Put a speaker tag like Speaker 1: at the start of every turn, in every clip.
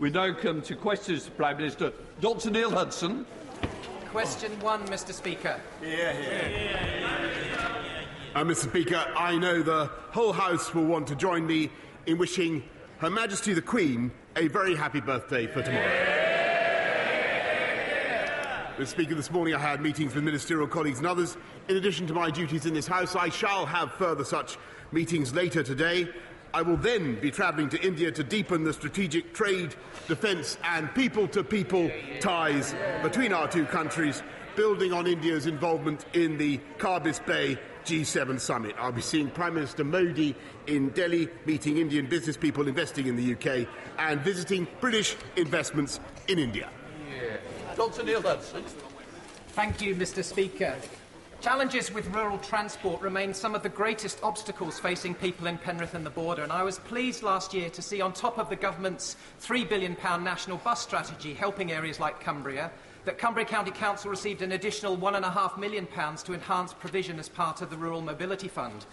Speaker 1: We now come to questions to Prime Minister. Dr Neil Hudson.
Speaker 2: Question one, Mr Speaker.
Speaker 3: Yeah, Uh, Mr Speaker, I know the whole House will want to join me in wishing Her Majesty the Queen a very happy birthday for tomorrow. Mr Speaker, this morning I had meetings with ministerial colleagues and others. In addition to my duties in this House, I shall have further such meetings later today. I will then be travelling to India to deepen the strategic trade, defence and people-to-people ties between our two countries, building on India's involvement in the Carbis Bay G7 summit. I'll be seeing Prime Minister Modi in Delhi, meeting Indian business people investing in the UK, and visiting British investments in India.
Speaker 1: Dr Neil Hudson.
Speaker 2: Thank you, Mr Speaker. Challenges with rural transport remain some of the greatest obstacles facing people in Penrith and the border, and I was pleased last year to see, on top of the government's £3 billion national bus strategy helping areas like Cumbria, that Cumbria County Council received an additional £1.5 million to enhance provision as part of the Rural Mobility Fund.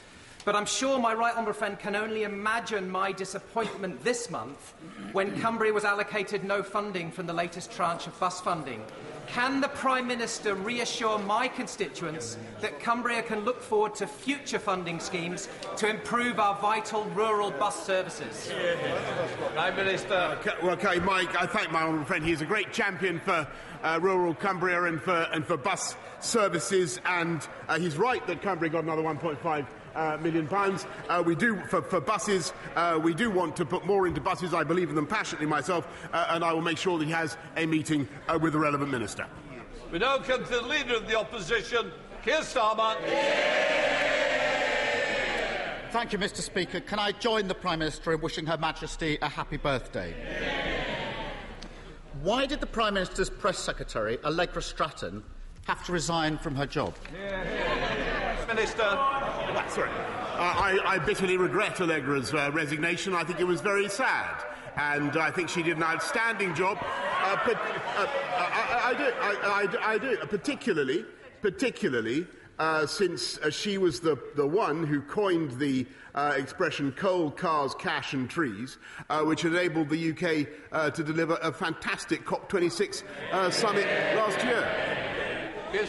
Speaker 2: But I'm sure my right honourable friend can only imagine my disappointment this month when Cumbria was allocated no funding from the latest tranche of bus funding. Can the Prime Minister reassure my constituents that Cumbria can look forward to future funding schemes to improve our vital rural bus services?
Speaker 1: Prime Minister.
Speaker 3: Okay, well, okay, Mike, I thank my honourable friend. He's a great champion for uh, rural Cumbria and for, and for bus services, and uh, he's right that Cumbria got another 1.5 uh, million pounds. Uh, we do for, for buses. Uh, we do want to put more into buses. I believe in them passionately myself, uh, and I will make sure that he has a meeting uh, with the relevant minister.
Speaker 1: We now come to the Leader of the Opposition, Keir Starmer.
Speaker 4: Thank you, Mr. Speaker. Can I join the Prime Minister in wishing Her Majesty a happy birthday? Why did the Prime Minister's press secretary, Allegra Stratton, have to resign from her job?
Speaker 1: Minister.
Speaker 3: Ah, sorry. Uh, I, I bitterly regret Allegra's uh, resignation. I think it was very sad. And I think she did an outstanding job. Uh, but, uh, I, I, I, do, I, do, particularly, particularly uh, since uh, she was the, the one who coined the uh, expression coal, cars, cash and trees, uh, which enabled the UK uh, to deliver a fantastic COP26 uh, summit last year.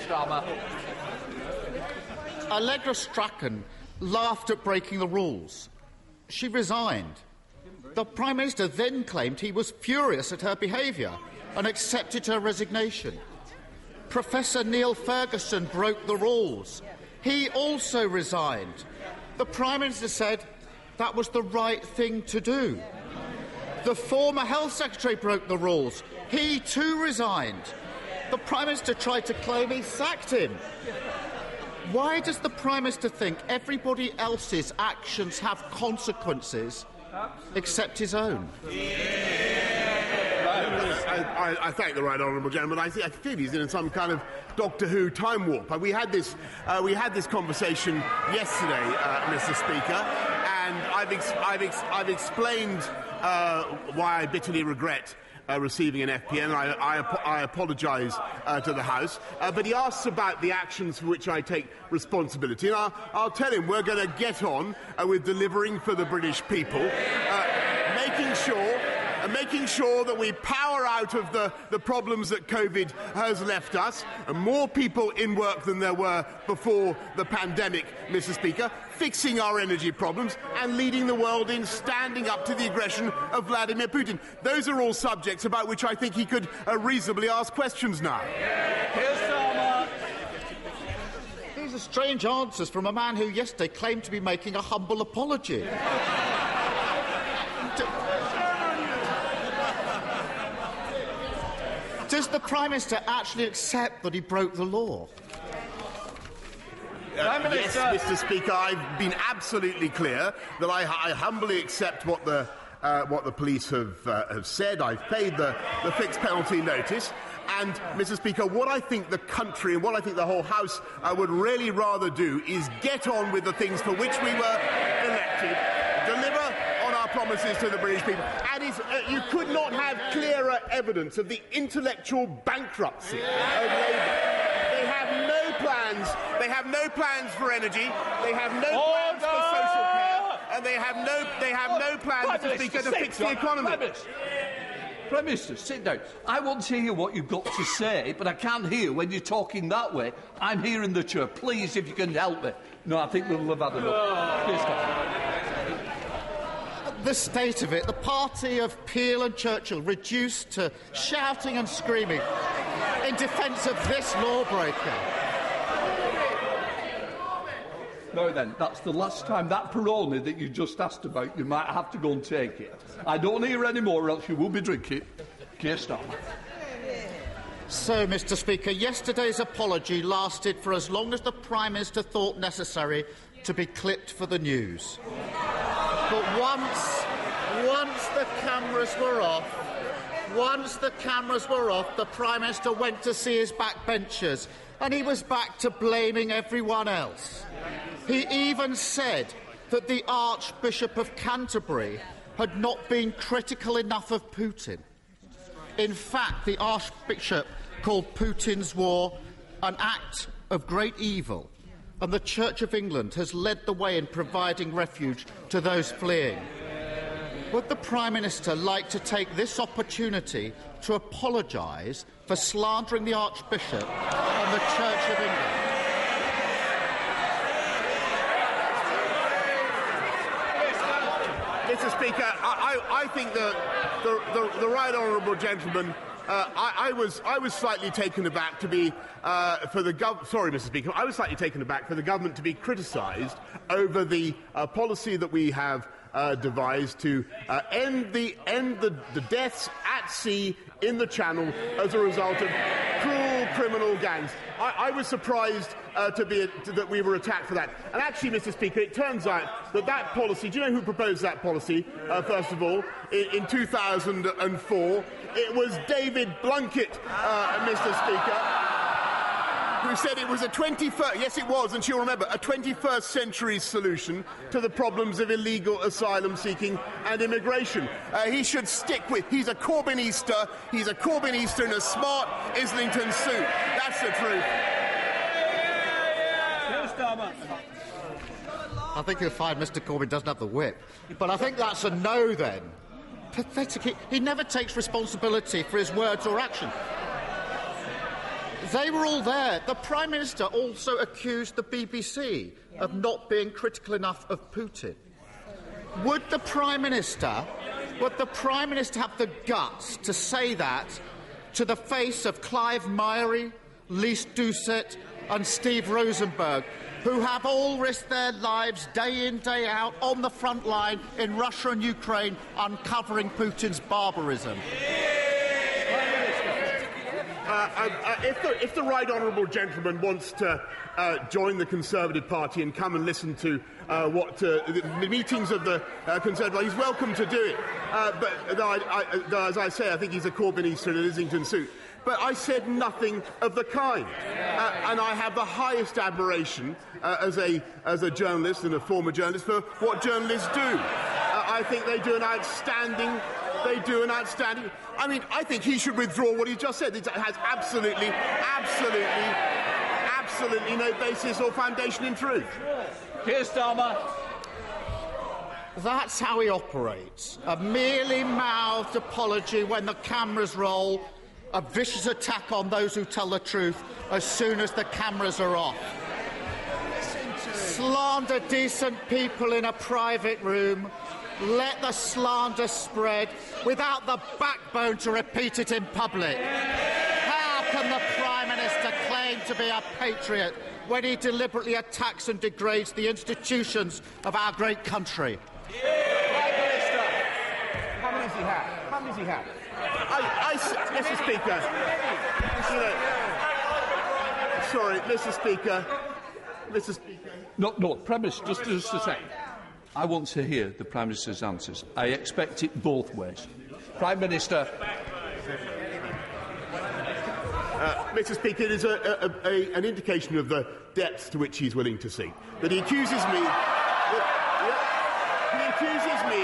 Speaker 1: Starmer.
Speaker 4: Allegra Stratton laughed at breaking the rules. She resigned. The Prime Minister then claimed he was furious at her behaviour and accepted her resignation. Professor Neil Ferguson broke the rules. He also resigned. The Prime Minister said that was the right thing to do. The former Health Secretary broke the rules. He too resigned. The Prime Minister tried to claim he sacked him. Why does the Prime Minister think everybody else's actions have consequences except his own?
Speaker 3: I, I, I thank the right honourable gentleman. I, thi- I feel he's in some kind of Doctor Who time warp. Uh, We had this, uh, we had this conversation yesterday, uh, Mr. Speaker, and I've, ex- I've, ex- I've explained uh, why I bitterly regret. Uh, receiving an FPN, I, I, I apologise uh, to the House. Uh, but he asks about the actions for which I take responsibility, and I'll, I'll tell him we're going to get on uh, with delivering for the British people, uh, making sure making sure that we power out of the, the problems that COVID has left us, and more people in work than there were before the pandemic, Mr. Speaker, fixing our energy problems, and leading the world in standing up to the aggression of Vladimir Putin. Those are all subjects about which I think he could uh, reasonably ask questions now.
Speaker 4: These are strange answers from a man who yesterday claimed to be making a humble apology. Does the Prime Minister actually accept that he broke the law?
Speaker 1: Prime
Speaker 3: Yes, Mr. Speaker, I've been absolutely clear that I, I humbly accept what the uh, what the police have uh, have said. I've paid the, the fixed penalty notice. And, Mr. Speaker, what I think the country and what I think the whole House uh, would really rather do is get on with the things for which we were elected, deliver on our promises to the British people. And it's, uh, you could not have clearer evidence of the intellectual bankruptcy of Labour. They have no plans. They have no plans for energy. They have no plans for social care, and they have no. They have no plans,
Speaker 1: Prime
Speaker 3: Mr.
Speaker 1: Minister,
Speaker 3: to fix the economy.
Speaker 1: Prime Minister. Prime Minister, sit down. I want to hear what you've got to say, but I can't hear when you're talking that way. I'm here in the chair. Please, if you can help me. No, I think we'll have had enough. Please.
Speaker 4: The state of it, the party of Peel and Churchill reduced to shouting and screaming in defence of this lawbreaker.
Speaker 1: Now then, that's the last time that Peroni that you just asked about, you might have to go and take it. I don't hear any more, or else you will be drinking. Keir Starmer.
Speaker 4: So, Mr. Speaker, yesterday's apology lasted for as long as the Prime Minister thought necessary to be clipped for the news. But once, once the cameras were off, once the cameras were off, the Prime Minister went to see his backbenchers, and he was back to blaming everyone else. He even said that the Archbishop of Canterbury had not been critical enough of Putin. In fact, the Archbishop called Putin's war an act of great evil, and the Church of England has led the way in providing refuge to those fleeing. Would the Prime Minister like to take this opportunity to apologise for slandering the Archbishop and the Church of England?
Speaker 3: Mr. Speaker, I, I, think that the, the, the right honourable gentleman. Uh, I, I, was I was slightly taken aback to be uh, for the gov- sorry, Mr. Speaker. I was slightly taken aback for the government to be criticised over the uh, policy that we have uh, devised to uh, end the end the, the deaths at sea in the Channel as a result of cruel criminal gangs. I, I was surprised uh, to be to, that we were attacked for that. And actually, Mr. Speaker, it turns out that that policy. Do you know who proposed that policy? Uh, first of all, in, in, 2004, it was David Blunkett, uh, Mr. Speaker who said it was a 21st, yes it was, and she'll remember, a 21st century solution to the problems of illegal asylum seeking and immigration. Uh, he should stick with, he's a Corbynista, he's a Corbynista in a smart Islington suit. That's the truth.
Speaker 4: I think you'll find Mr Corbyn doesn't have the whip. But I think that's a no then. Pathetic. He never takes responsibility for his words or action. They were all there. The Prime Minister also accused the BBC of not being critical enough of Putin. Would the Prime Minister, would the Prime Minister have the guts to say that to the face of Clive Myrie, Lise Doucet, and Steve Rosenberg, who have all risked their lives day in, day out on the front line in Russia and Ukraine uncovering Putin's barbarism?
Speaker 3: Uh, uh, uh, if, the, if, the, right honourable gentleman wants to uh, join the Conservative Party and come and listen to uh, what the meetings of the Conservative Party, he's welcome to do it. but I, I, as I say, I think he's a Corbynista in an Islington suit. But I said nothing of the kind. Uh, and I have the highest admiration uh, as, a, as a journalist and a former journalist for what journalists do. Uh, I think they do an outstanding they do an outstanding. I mean, I think he should withdraw what he just said. It has absolutely, absolutely, absolutely no basis or foundation in truth.
Speaker 1: Keir Starmer.
Speaker 4: That's how he operates. A merely mouthed apology when the cameras roll, a vicious attack on those who tell the truth as soon as the cameras are off. Slander decent people in a private room let the slander spread without the backbone to repeat it in public. How can the Prime Minister claim to be a patriot when he deliberately attacks and degrades the institutions of our great country?
Speaker 3: Prime Minister, how many does he have? How many does he have? I, I, Mr. Speaker, sorry, Mr. Speaker, Mr. Speaker.
Speaker 1: No, no, premise, just, just a second. I want to hear the Prime Minister's answers. I expect it both ways. Prime Minister.
Speaker 3: Uh, Mr. Speaker, it is a, a, a, an indication of the depth to which he's willing to sink. That he accuses me. That, yeah, he accuses me.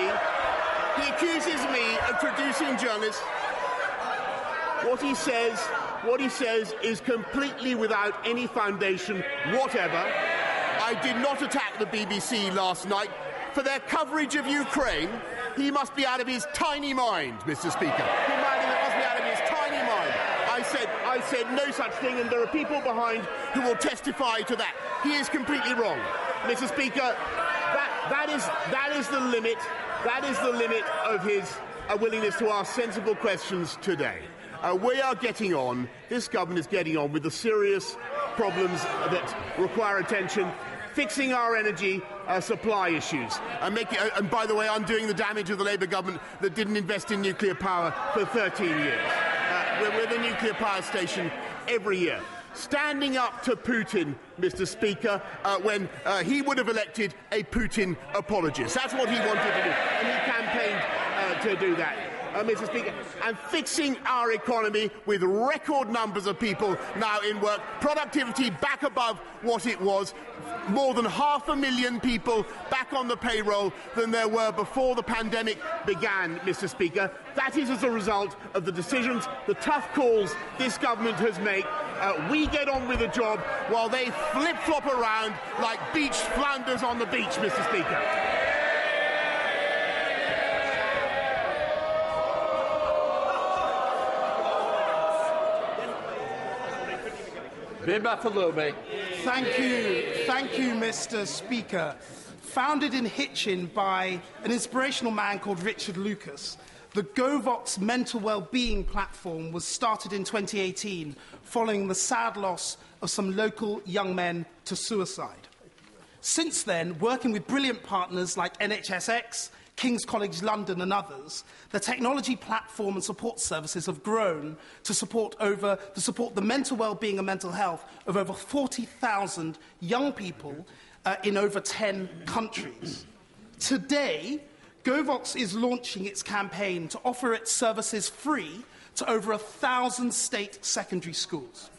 Speaker 3: He accuses me of producing journalists. What he says, what he says, is completely without any foundation whatever. I did not attack the BBC last night for their coverage of Ukraine, he must be out of his tiny mind, Mr. Speaker. He might I said, I said no such thing, and there are people behind who will testify to that. He is completely wrong, Mr. Speaker. That, that is that is the limit. That is the limit of his uh, willingness to ask sensible questions today. Uh, we are getting on. This government is getting on with the serious problems that require attention fixing our energy uh, supply issues. And, making, uh, and by the way, undoing the damage of the Labour government that didn't invest in nuclear power for 13 years. Uh, we're with a nuclear power station every year. Standing up to Putin, Mr. Speaker, uh, when uh, he would have elected a Putin apologist. That's what he wanted to do. And he campaigned uh, to do that uh, Mr. Speaker, and fixing our economy with record numbers of people now in work, productivity back above what it was, more than half a million people back on the payroll than there were before the pandemic began, Mr. Speaker. That is as a result of the decisions, the tough calls this government has made. Uh, we get on with the job while they flip flop around like beach flounders on the beach, Mr. Speaker.
Speaker 5: Thank you. Thank you, Mr. Speaker. Founded in Hitchin by an inspirational man called Richard Lucas, the GoVox mental well-being platform was started in 2018 following the sad loss of some local young men to suicide. Since then, working with brilliant partners like NHSX, King's College London and others, the technology platform and support services have grown to support, over, to support the mental well-being and mental health of over 40,000 young people uh, in over 10 countries. Today, GoVox is launching its campaign to offer its services free to over a thousand state secondary schools.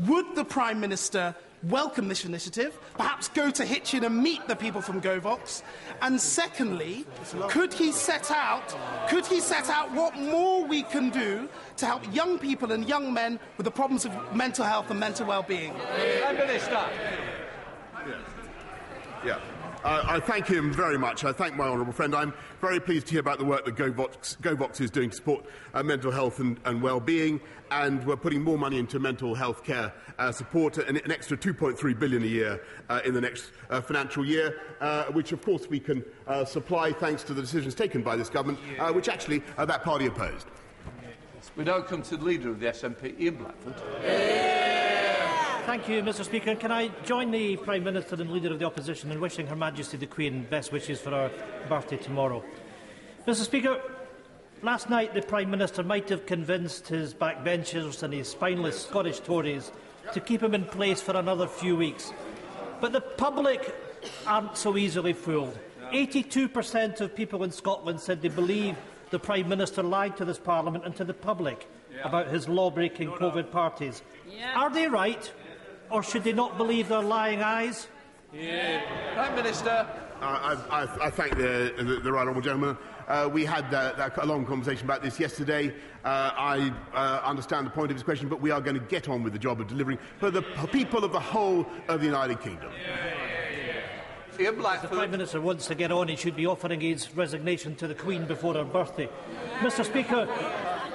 Speaker 5: Would the Prime Minister welcome this initiative, perhaps go to Hitchin and meet the people from GoVox? And secondly, could he set out, could he set out what more we can do to help young people and young men with the problems of mental health and mental well-being?
Speaker 1: Prime Minister.
Speaker 3: Yeah. yeah. Uh, I thank him very much. I thank my honourable friend. I'm very pleased to hear about the work that GoVox, GoVox is doing to support uh, mental health and, and well-being, and we're putting more money into mental health care uh, support, an, an extra 2.3 billion a year uh, in the next uh, financial year, uh, which of course we can uh, supply thanks to the decisions taken by this government, uh, which actually uh, that party opposed.
Speaker 1: We now come to the leader of the SNP, Ian Blackford.
Speaker 6: Thank you, Mr Speaker. And can I join the Prime Minister and Leader of the Opposition in wishing Her Majesty the Queen best wishes for her birthday tomorrow. Mr Speaker, last night the Prime Minister might have convinced his backbenchers and his spineless Scottish Tories to keep him in place for another few weeks. But the public aren't so easily fooled. 82% of people in Scotland said they believe the Prime Minister lied to this Parliament and to the public yeah. about his law-breaking COVID parties. Yeah. Are they right? Or should they not believe their lying eyes?
Speaker 1: Yeah. Prime Minister.
Speaker 3: Uh, I, I, I, thank the, the, the right honourable gentleman. Uh, we had uh, a long conversation about this yesterday. Uh, I uh, understand the point of his question, but we are going to get on with the job of delivering for the people of the whole of the United Kingdom.
Speaker 6: Yeah, If the Prime Minister wants to get on, he should be offering his resignation to the Queen before her birthday. Mr Speaker,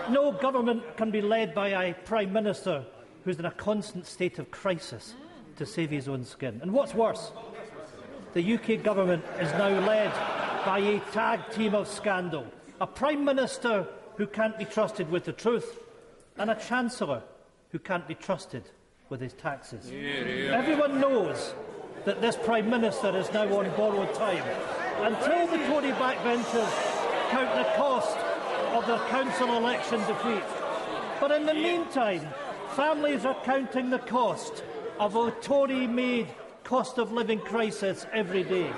Speaker 6: no government can be led by a Prime Minister who's in a constant state of crisis to save his own skin. And what's worse, the UK government is now led by a tag team of scandal, a Prime Minister who can't be trusted with the truth, and a Chancellor who can't be trusted with his taxes. Yeah, yeah. Everyone knows that this Prime Minister is now on borrowed time. Until the Tory backbenchers count the cost of their council election defeat. But in the meantime, Families are counting the cost of a Tory-made cost of living crisis every day.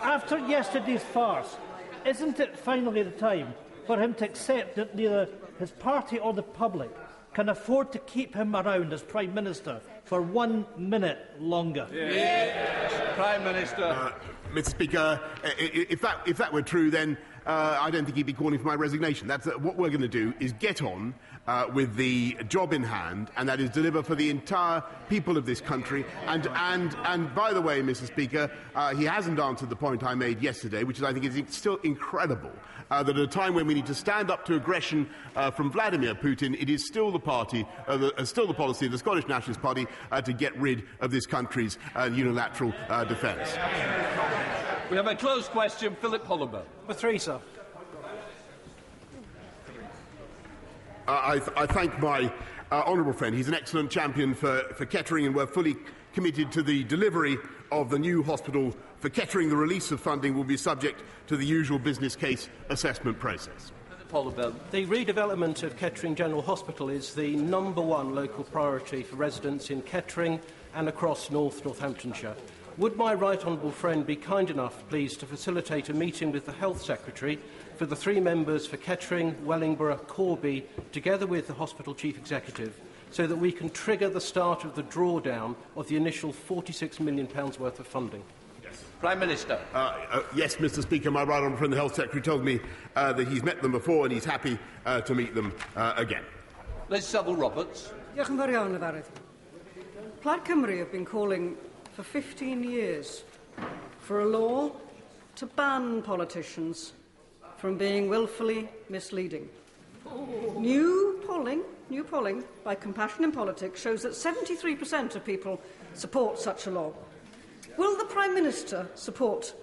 Speaker 6: After yesterday's farce, isn't it finally the time for him to accept that neither his party or the public can afford to keep him around as Prime Minister for one minute longer?
Speaker 1: Yeah. Prime Minister. Uh,
Speaker 3: Mr Speaker, if that, if that were true, then uh, I don't think he'd be calling for my resignation. That's uh, what we're going to do is get on uh, with the job in hand, and that is deliver for the entire people of this country. And, and, and by the way, Mr. Speaker, uh, he hasn't answered the point I made yesterday, which is, I think is still incredible. Uh, that at a time when we need to stand up to aggression uh, from Vladimir Putin, it is still the party, uh, the, uh, still the policy of the Scottish Nationalist Party uh, to get rid of this country's uh, unilateral defence.
Speaker 1: We have a closed question, Philip Hollobone.
Speaker 2: For three, sir.
Speaker 3: I, I, thank my uh, honourable friend. He's an excellent champion for, for Kettering, and we're fully committed to the delivery of the new hospital for Kettering. The release of funding will be subject to the usual business case assessment process.
Speaker 7: The redevelopment of Kettering General Hospital is the number one local priority for residents in Kettering and across North Northamptonshire. Would my right honourable friend be kind enough, please, to facilitate a meeting with the Health Secretary for the three members for Kettering, Wellingborough, Corby, together with the hospital chief executive, so that we can trigger the start of the drawdown of the initial £46 million worth of funding?
Speaker 1: Prime Minister.
Speaker 3: Uh, uh, yes, Mr. Speaker, my right honourable friend, the Health Secretary, told me uh, that he's met them before and he's happy uh, to meet them uh, again.
Speaker 1: Liz Saville Roberts.
Speaker 8: Diolch yn fawr iawn, Llefarydd. Plaid Cymru have been calling for 15 years for a law to ban politicians from being willfully misleading. Oh. New polling, new polling by Compassion in Politics shows that 73% of people support such a law. Will the Prime Minister support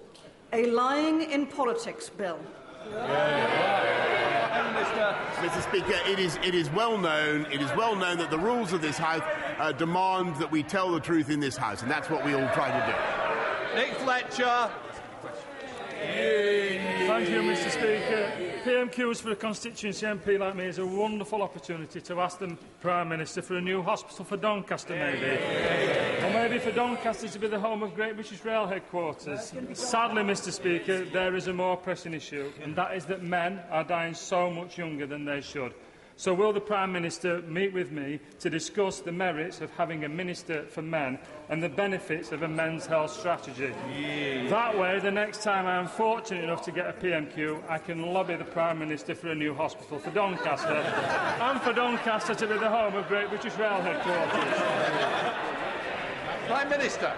Speaker 8: a lying in politics bill?
Speaker 3: Mr. Speaker, it is, it is well known. It is well known that the rules of this House uh, demand that we tell the truth in this House, and that's what we all try to do.
Speaker 1: Nick Fletcher.
Speaker 9: Thank you, Mr Speaker. PMQs for a constituency MP like me is a wonderful opportunity to ask the Prime Minister for a new hospital for Doncaster, maybe. Or maybe for Doncaster to be the home of Great British Rail headquarters. Sadly, Mr Speaker, there is a more pressing issue, and that is that men are dying so much younger than they should. So will the Prime Minister meet with me to discuss the merits of having a Minister for Men and the benefits of a men's health strategy? Yeah. That way, the next time I am fortunate enough to get a PMQ, I can lobby the Prime Minister for a new hospital for Doncaster and for Doncaster to be the home of Great British Rail headquarters.
Speaker 1: Prime Minister.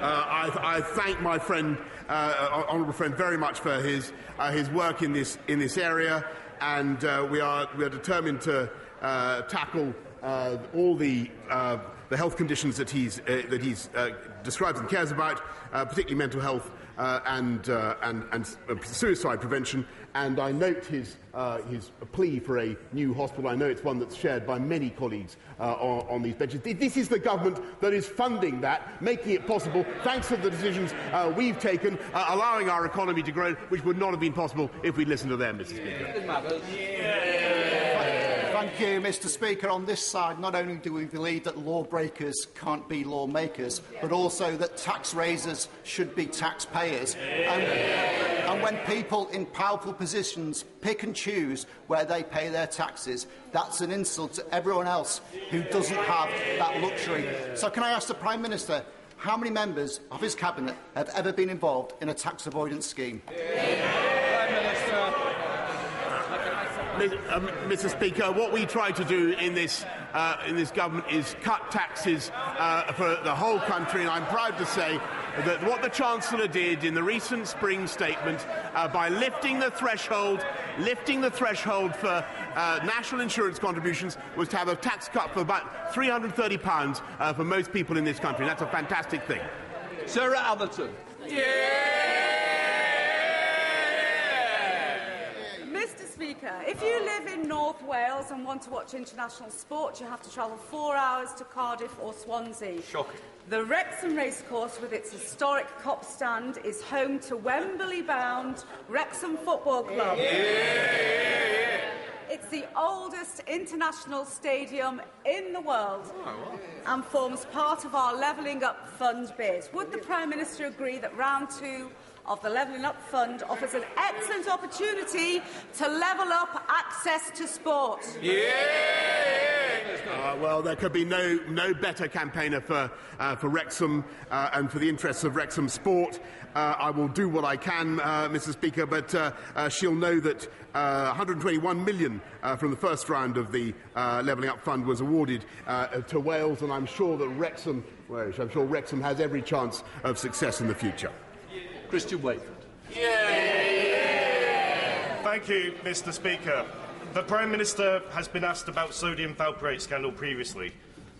Speaker 3: Uh, I, I, thank my friend, uh, honourable friend, very much for his, uh, his work in this, in this area and uh, we, are, we are determined to uh, tackle uh, all the, uh, the health conditions that he's, uh, that he's uh, describes and cares about, particularly mental health Uh, uh, and, and, and uh, suicide prevention. And I note his, his plea for a new hospital. I know it's one that's shared by many colleagues on, on, these benches. This is the government that is funding that, making it possible, thanks to the decisions we've taken, allowing our economy to grow, which would not have been possible if we'd listened to them, Mr. Speaker.
Speaker 4: Thank you, Mr Speaker. On this side, not only do we believe that lawbreakers can't be lawmakers, but also that tax raisers should be taxpayers. And, and when people in powerful positions pick and choose where they pay their taxes, that's an insult to everyone else who doesn't have that luxury. So can I ask the Prime Minister, how many members of his cabinet have ever been involved in a tax avoidance scheme?
Speaker 1: Yeah.
Speaker 3: Mr. Um, Speaker, what we try to do in this, uh, in this government is cut taxes uh, for the whole country, and I'm proud to say that what the Chancellor did in the recent spring statement uh, by lifting the threshold, lifting the threshold for uh, national insurance contributions was to have a tax cut for about £330 uh, for most people in this country. And that's a fantastic thing.
Speaker 1: Sarah Atherton.
Speaker 10: Yeah! If you live in North Wales and want to watch international sport, you have to travel four hours to Cardiff or Swansea.
Speaker 1: Shocking.
Speaker 10: The Wrexham Racecourse, with its historic Kop stand, is home to Wembley-bound Wrexham Football Club.
Speaker 1: Yeah.
Speaker 10: It's the oldest international stadium in the world oh, and forms part of our Levelling Up Fund bid. Would the Prime Minister agree that round two of the Levelling Up Fund offers an excellent opportunity to level up access to sport.
Speaker 1: Yeah!
Speaker 3: Uh, well, there could be no, no better campaigner for, uh, for Wrexham uh, and for the interests of Wrexham sport. Uh, I will do what I can, uh, Mr. Speaker, but uh, uh, she'll know that uh, 121 million uh, from the first round of the uh, Levelling Up Fund was awarded uh, to Wales, and I'm sure that Wrexham, well, I'm sure Wrexham has every chance of success in the future.
Speaker 1: Christian Wakeford.
Speaker 11: Thank you, Mr. Speaker. The Prime Minister has been asked about sodium valproate scandal previously,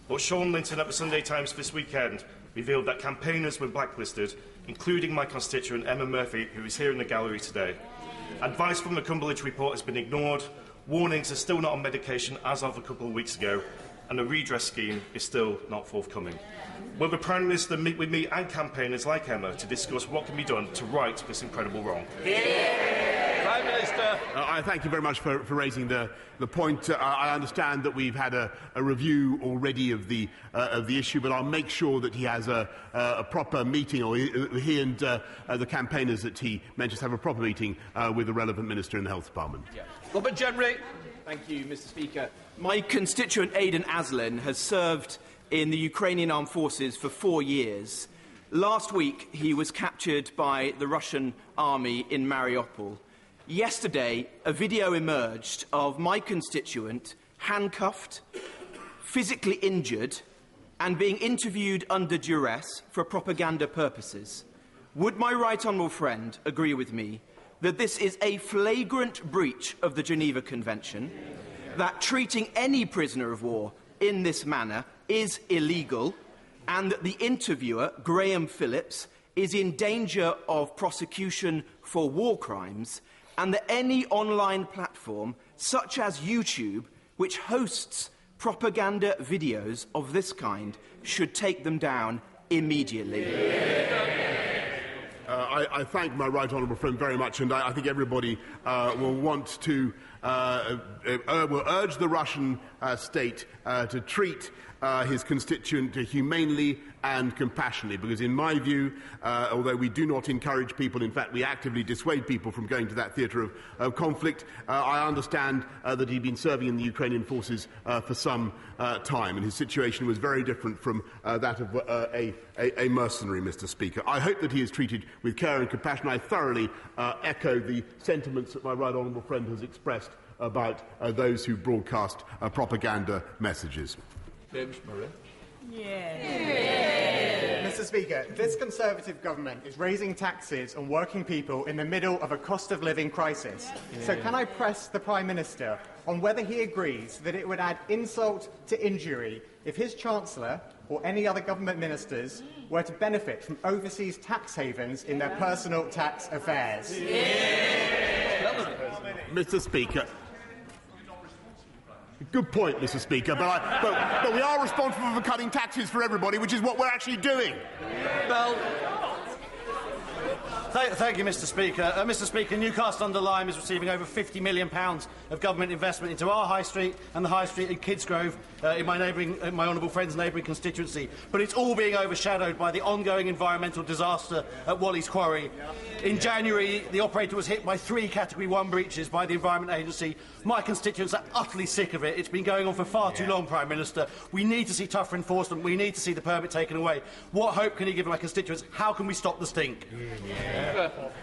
Speaker 11: but Shaun Lintern at the Sunday Times this weekend revealed that campaigners were blacklisted, including my constituent Emma Murphy, who is here in the gallery today. Advice from the Cumberlege report has been ignored, warnings are still not on medication as of a couple of weeks ago, and a redress scheme is still not forthcoming. Will the Prime Minister meet with me and campaigners like Emma to discuss what can be done to right this incredible wrong?
Speaker 1: Prime Minister.
Speaker 3: Uh, I thank you very much for, for raising the, the point. Uh, I understand that we've had a, a review already of the, uh, of the issue, but I'll make sure that he has a, a proper meeting, or he, he and uh, uh, the campaigners that he mentions have a proper meeting uh, with the relevant minister in the Health Department.
Speaker 1: Robert Jenrick.
Speaker 12: Thank you, Mr. Speaker. My constituent Aiden Aslin has served in the Ukrainian armed forces for four years. Last week, he was captured by the Russian army in Mariupol. Yesterday, a video emerged of my constituent handcuffed, physically injured, and being interviewed under duress for propaganda purposes. Would my right honourable friend agree with me that this is a flagrant breach of the Geneva Convention, that treating any prisoner of war in this manner is illegal, and that the interviewer, Graham Phillips, is in danger of prosecution for war crimes, and that any online platform, such as YouTube, which hosts propaganda videos of this kind, should take them down immediately.
Speaker 3: Uh, I, I thank my right honourable friend very much, and I, I think everybody uh, will want to uh, uh, uh, will urge the Russian uh, state uh, to treat his constituent humanely and compassionately, because in my view, uh, although we do not encourage people, in fact we actively dissuade people from going to that theatre of, of conflict, uh, I understand uh, that he'd been serving in the Ukrainian forces uh, for some uh, time, and his situation was very different from uh, that of a, a, a mercenary, Mr. Speaker. I hope that he is treated with care and compassion. I thoroughly echo the sentiments that my right honourable friend has expressed about those who broadcast propaganda messages.
Speaker 1: James Murray.
Speaker 13: Mr. Speaker, this Conservative government is raising taxes on working people in the middle of a cost of living crisis. So, can I press the Prime Minister on whether he agrees that it would add insult to injury if his Chancellor or any other government ministers were to benefit from overseas tax havens in their personal tax affairs?
Speaker 3: Mr. Speaker. Good point, Mr. Speaker, but, I, but, but we are responsible for cutting taxes for everybody, which is what we're actually doing.
Speaker 1: Bell.
Speaker 14: Thank, thank you, Mr. Speaker. Uh, Mr. Speaker, Newcastle under Lyme is receiving over £50 million of government investment into our High Street and the High Street in Kidsgrove, uh, in my, neighbouring, uh, my honourable friend's neighbouring constituency. But it's all being overshadowed by the ongoing environmental disaster at Walleys Quarry. In January, the operator was hit by three Category 1 breaches by the Environment Agency. My constituents are utterly sick of it. It's been going on for far too long, Prime Minister. We need to see tougher enforcement. We need to see the permit taken away. What hope can he give my constituents? How can we stop the stink?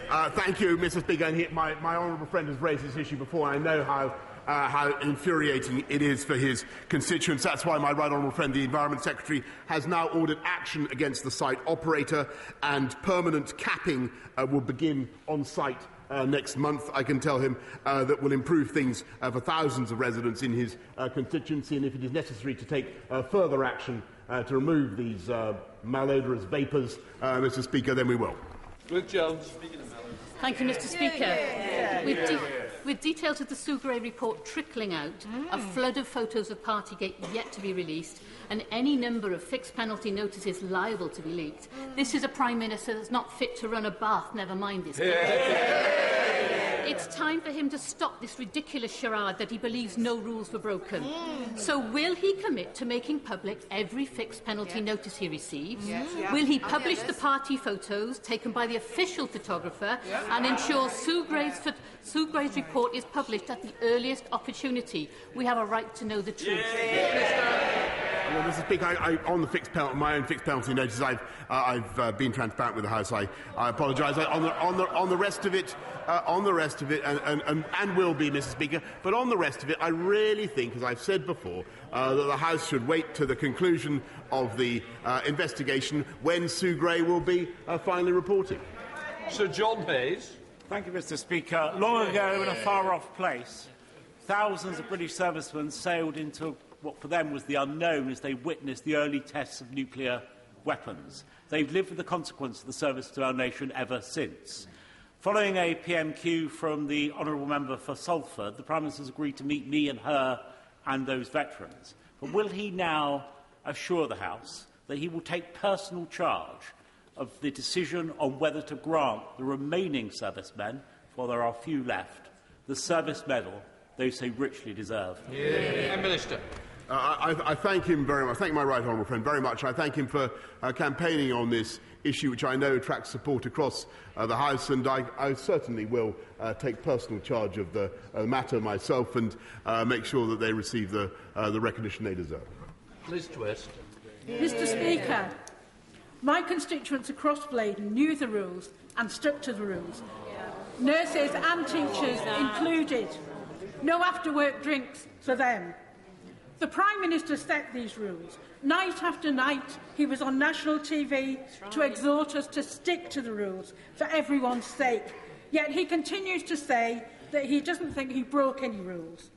Speaker 3: Uh, thank you, Mr. Speaker. And he, my, my honourable friend has raised this issue before, and I know how, uh, how infuriating it is for his constituents. That's why my right honourable friend, the Environment Secretary, has now ordered action against the site operator, and permanent capping uh, will begin on site. Uh, next month, I can tell him uh, that will improve things uh, for thousands of residents in his uh, constituency, and if it is necessary to take uh, further action uh, to remove these uh, malodorous vapours, uh, Mr. Speaker, then we will.
Speaker 1: Ruth Jones.
Speaker 15: Thank you, Mr Speaker. With, de- With details of the Sugrey report trickling out, mm. a flood of photos of Partygate yet to be released, and any number of fixed penalty notices liable to be leaked, this is a Prime Minister that's not fit to run a bath, never mind this. It's time for him to stop this ridiculous charade that he believes no rules were broken. Mm. So, will he commit to making public every fixed penalty notice he receives?
Speaker 16: Yes. Mm-hmm. Yeah.
Speaker 15: Will he publish the party photos taken by the official photographer
Speaker 16: Yeah.
Speaker 15: and ensure Sue Gray's, pho- Sue Gray's report is published at the earliest opportunity? We have a right to know the truth.
Speaker 3: Well, Mr. Speaker, I, I, on the fixed penalty, my own fixed penalty notice, I've, uh, I've uh, been transparent with the House. I, I apologise. On the, on, the, on the rest of it, uh, on the rest of it, and, and, and, and, will be, Mr. Speaker. But on the rest of it, I really think, as I've said before, uh, that the House should wait to the conclusion of the uh, investigation when Sue Gray will be uh, finally reporting.
Speaker 1: Sir John Hayes.
Speaker 16: Thank you, Mr. Speaker. Long ago, in a far-off place, thousands of British servicemen sailed into what for them was the unknown as they witnessed the early tests of nuclear weapons. They've lived with the consequence of the service to our nation ever since. Following a PMQ from the Honourable Member for Salford, the Prime Minister has agreed to meet me and her and those veterans. But will he now assure the House that he will take personal charge of the decision on whether to grant the remaining servicemen, for there are few left, the service medal they so richly deserve?
Speaker 1: Yeah. Minister.
Speaker 3: Uh, I, I, thank him very much. I thank my right honourable friend very much. I thank him for uh, campaigning on this issue, which I know attracts support across uh, the House, and I, I certainly will uh, take personal charge of the uh, matter myself and uh, make sure that they receive the, the recognition they deserve.
Speaker 1: Liz Twist.
Speaker 17: Mr. Speaker, my constituents across Blaydon knew the rules and stuck to the rules. Nurses and teachers included. No after work drinks for them. The Prime Minister set these rules. Night after night, he was on national TV right. to exhort us to stick to the rules for everyone's sake. Yet he continues to say that he doesn't think he broke any rules.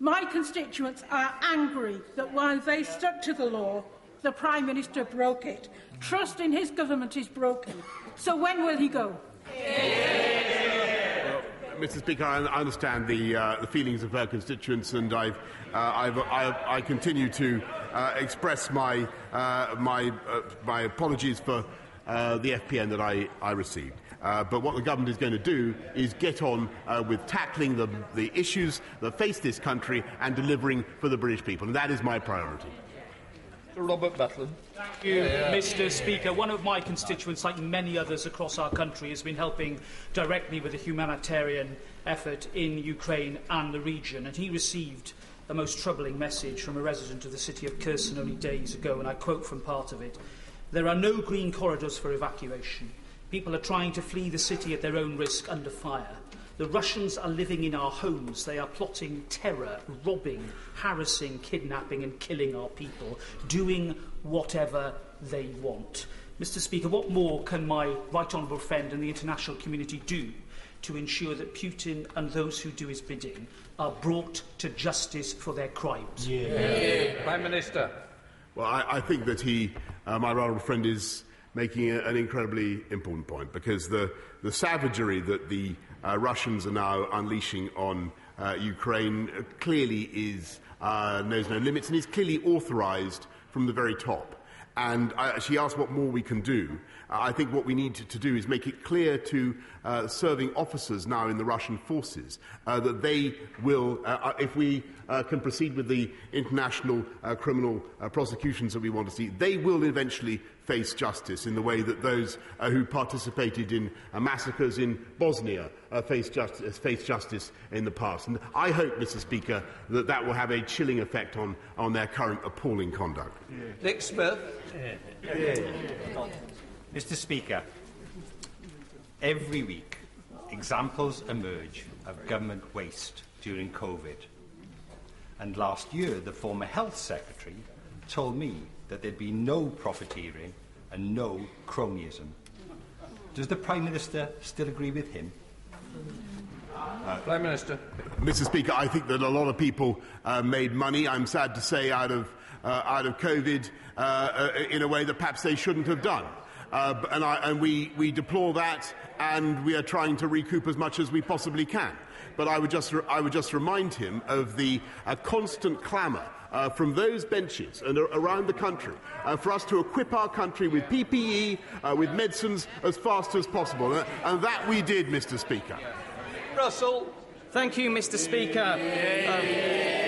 Speaker 17: My constituents are angry that while they stuck to the law, the Prime Minister broke it. Trust in his government is broken. So when will he go? Yeah.
Speaker 3: Mr. Speaker, I understand the, uh, the feelings of her constituents, and I've, uh, I've, I, I continue to uh, express my, uh, my, uh, my apologies for uh, the FPN that I, I received. but what the government is going to do is get on with tackling the, the issues that face this country and delivering for the British people, and that is my priority.
Speaker 1: Robert Butlin.
Speaker 18: Thank you, yeah. Mr Speaker. One of my constituents, like many others across our country, has been helping directly with the humanitarian effort in Ukraine and the region, and he received a most troubling message from a resident of the city of Kherson only days ago, and I quote from part of it. There are no green corridors for evacuation. People are trying to flee the city at their own risk under fire. The Russians are living in our homes. They are plotting terror, robbing, harassing, kidnapping, and killing our people, doing whatever they want. Mr. Speaker, what more can my right honourable friend and the international community do to ensure that Putin and those who do his bidding are brought to justice for their crimes?
Speaker 1: Yeah. Yeah. Prime Minister.
Speaker 3: Well, I, I think that he, uh, my right honourable friend, is making a, an incredibly important point because the, the savagery that the uh, Russians are now unleashing on uh, Ukraine clearly is, uh, knows no limits and is clearly authorised from the very top. And she asked what more we can do. Uh, I think what we need to, to, do is make it clear to uh, serving officers now in the Russian forces that they will, if we can proceed with the international criminal prosecutions that we want to see, they will eventually face justice in the way that those uh, who participated in uh, massacres in Bosnia uh, faced justice, faced justice in the past. And I hope, Mr. Speaker, that that will have a chilling effect on, on their current appalling conduct.
Speaker 1: Nick Smith.
Speaker 19: Mr. Speaker, every week examples emerge of government waste during COVID. And last year, the former health secretary told me that there'd be no profiteering and no cronyism. Does the Prime Minister still agree with him?
Speaker 1: Uh, Prime Minister.
Speaker 3: Mr. Speaker, I think that a lot of people uh, made money, I'm sad to say, out of, uh, out of COVID uh, uh, in a way that perhaps they shouldn't have done. Uh, and, I, and we, we deplore that, and we are trying to recoup as much as we possibly can. But I would just, I would just remind him of the uh, constant clamour uh, from those benches and around the country uh, for us to equip our country with PPE, uh, with medicines as fast as possible. Uh, and that we did, Mr. Speaker.
Speaker 1: Russell.
Speaker 2: Thank you, Mr. Speaker. Um,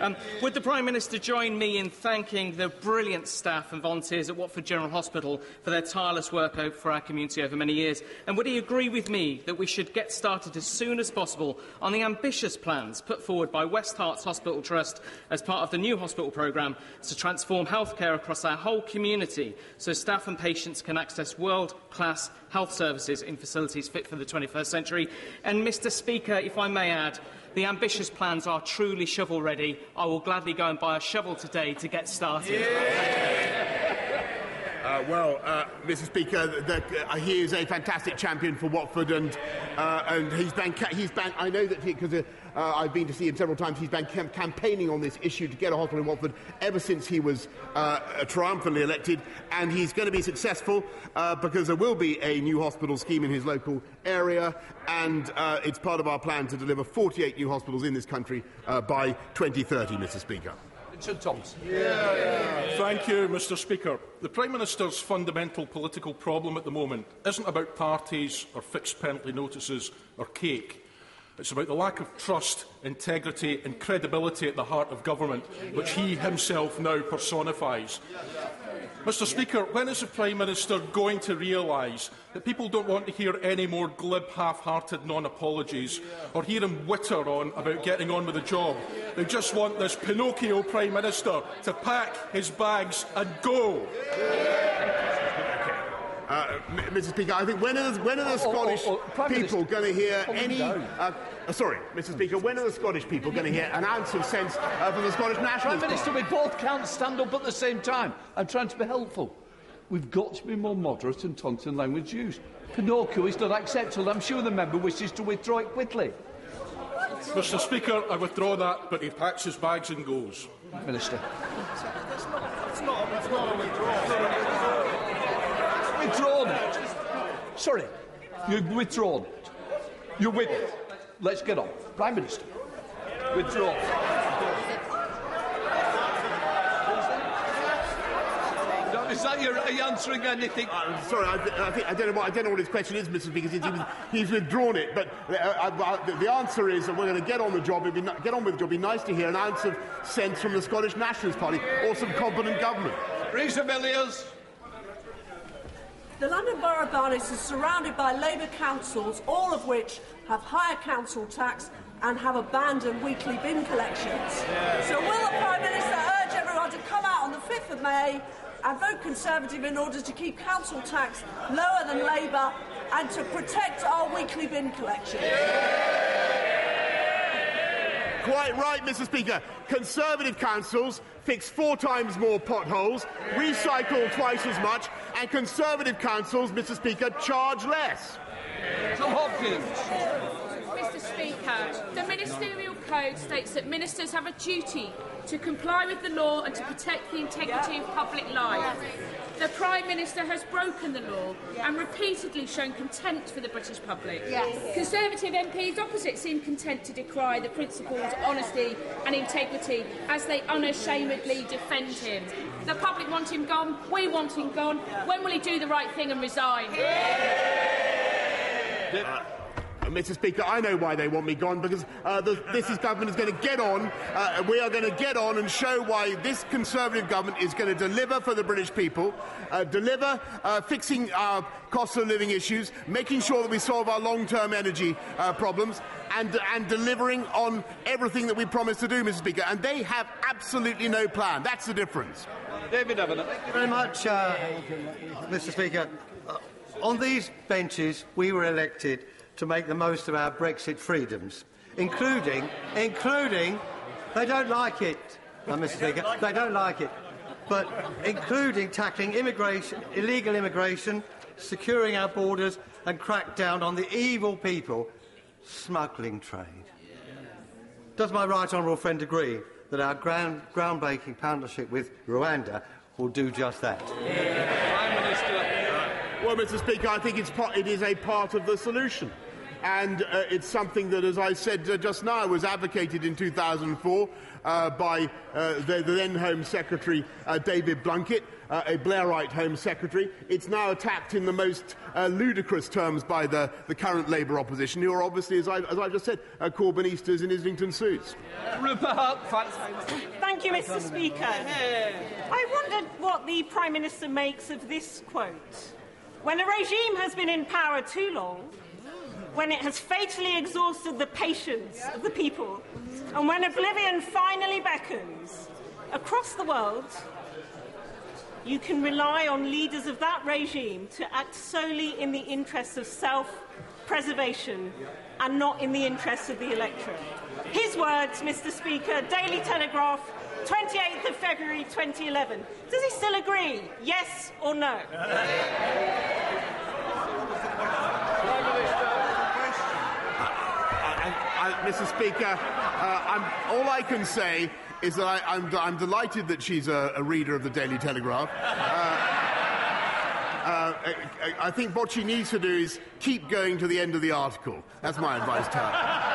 Speaker 2: Um, would the Prime Minister join me in thanking the brilliant staff and volunteers at Watford General Hospital for their tireless work for our community over many years? And would he agree with me that we should get started as soon as possible on the ambitious plans put forward by West Herts Hospital Trust as part of the new hospital programme to transform healthcare across our whole community so staff and patients can access world-class health services in facilities fit for the 21st century? And, Mr Speaker, if I may add, the ambitious plans are truly shovel-ready. I will gladly go and buy a shovel today to get started.
Speaker 3: Uh, well, uh, Mr. Speaker, the, the, uh, he is a fantastic champion for Watford, and uh, and he's been he's been. I know that because uh, uh, I've been to see him several times. He's been cam campaigning on this issue to get a hospital in Watford ever since he was triumphantly elected, and he's going to be successful because there will be a new hospital scheme in his local area, and it's part of our plan to deliver 48 new hospitals in this country by 2030, Mr. Speaker.
Speaker 1: Richard Thompson.
Speaker 20: Yeah. Yeah. Thank you, Mr Speaker. The Prime Minister's fundamental political problem at the moment isn't about parties or fixed penalty notices or cake. It's about the lack of trust, integrity and credibility at the heart of government, which he himself now personifies. Mr Speaker, when is the Prime Minister going to realise that people don't want to hear any more glib, half-hearted non-apologies or hear him witter on about getting on with the job? They just want this Pinocchio Prime Minister to pack his bags and go.
Speaker 3: Uh, Mr. Speaker, I think when are the, when are the Scottish oh, oh, oh, people going to hear any? Uh, uh, sorry, Mr. Speaker, when are the Scottish people going to hear an ounce of sense uh, from the Scottish National
Speaker 1: Prime Minister, we both can't stand up at the same time. I'm trying to be helpful. We've got to be more moderate and language use. Pinocchio is not acceptable. I'm sure the member wishes to withdraw it quickly.
Speaker 20: Mr Speaker, I withdraw that, but he packs his bags and goes.
Speaker 1: Minister.
Speaker 20: That's not, that's not, that's not a withdrawal
Speaker 1: withdrawn it. Sorry, you've withdrawn it. You're with it. Let's get on. Prime Minister, withdraw. Is that your, are you answering anything?
Speaker 3: Uh, sorry, I, I, think, I, don't know what, I don't know what his question is, Mr. Speaker. He's, he's withdrawn it, but uh, uh, the answer is that we're going to get on the job. It'd be, get on with the job. It'd be nice to hear an ounce of sense from the Scottish Nationalist Party or some competent government.
Speaker 1: Theresa Villiers.
Speaker 21: The London Borough of Barnet is surrounded by Labour councils, all of which have higher council tax and have abandoned weekly bin collections. So will the Prime Minister urge everyone to come out on the 5th of May and vote Conservative in order to keep council tax lower than Labour and to protect our weekly bin collections? Yeah.
Speaker 3: Quite right, Mr Speaker. Conservative councils fix four times more potholes, recycle twice as much, and Conservative councils, Mr Speaker, charge less.
Speaker 1: Tom Hopkins.
Speaker 22: Mr Speaker, the Ministerial Code states that ministers have a duty to comply with the law and to protect the integrity of public life. The Prime Minister has broken the law and repeatedly shown contempt for the British public. Yes. Conservative MPs opposite seem content to decry the principles, of honesty and integrity as they unashamedly defend him. The public want him gone, we want him gone. When will he do the right thing and resign?
Speaker 3: Yeah. Uh, Mr. Speaker, I know why they want me gone because uh, the, this is government is going to get on. Uh, we are going to get on and show why this Conservative government is going to deliver for the British people, uh, deliver uh, fixing our cost of living issues, making sure that we solve our long-term energy uh, problems, and, and delivering on everything that we promised to do, Mr. Speaker. And they have absolutely no plan. That's the difference.
Speaker 1: David Evennett.
Speaker 23: Thank you very much, uh, Mr. Speaker. on these benches, we were elected to make the most of our Brexit freedoms, including, including, they don't like it, uh, Mr Speaker, they don't like it, but including tackling immigration, illegal immigration, securing our borders and crack down on the evil people smuggling trade. Does my right honourable friend agree that our ground, groundbreaking partnership with Rwanda will do just that?
Speaker 3: Well, Mr Speaker, I think it's part, it is a part of the solution. And uh, it's something that, as I said uh, just now, was advocated in 2004 uh, by uh, the, the then Home Secretary uh, David Blunkett, uh, a Blairite Home Secretary. It's now attacked in the most uh, ludicrous terms by the, the current Labour opposition, who are obviously, as I, as I just said, uh, Corbynistas in Islington suits.
Speaker 24: Thank you, Mr. Speaker. I wondered what the Prime Minister makes of this quote. When a regime has been in power too long, when it has fatally exhausted the patience of the people, and when oblivion finally beckons, across the world, you can rely on leaders of that regime to act solely in the interests of self preservation and not in the interests of the electorate. His words, Mr. Speaker, Daily Telegraph, 28th of February 2011. Does he still agree? Yes or no?
Speaker 3: I, Mr. Speaker, uh, all I can say is that I, I'm, I'm delighted that she's a, a reader of the Daily Telegraph. Uh, uh, I, I think what she needs to do is keep going to the end of the article. That's my advice to her.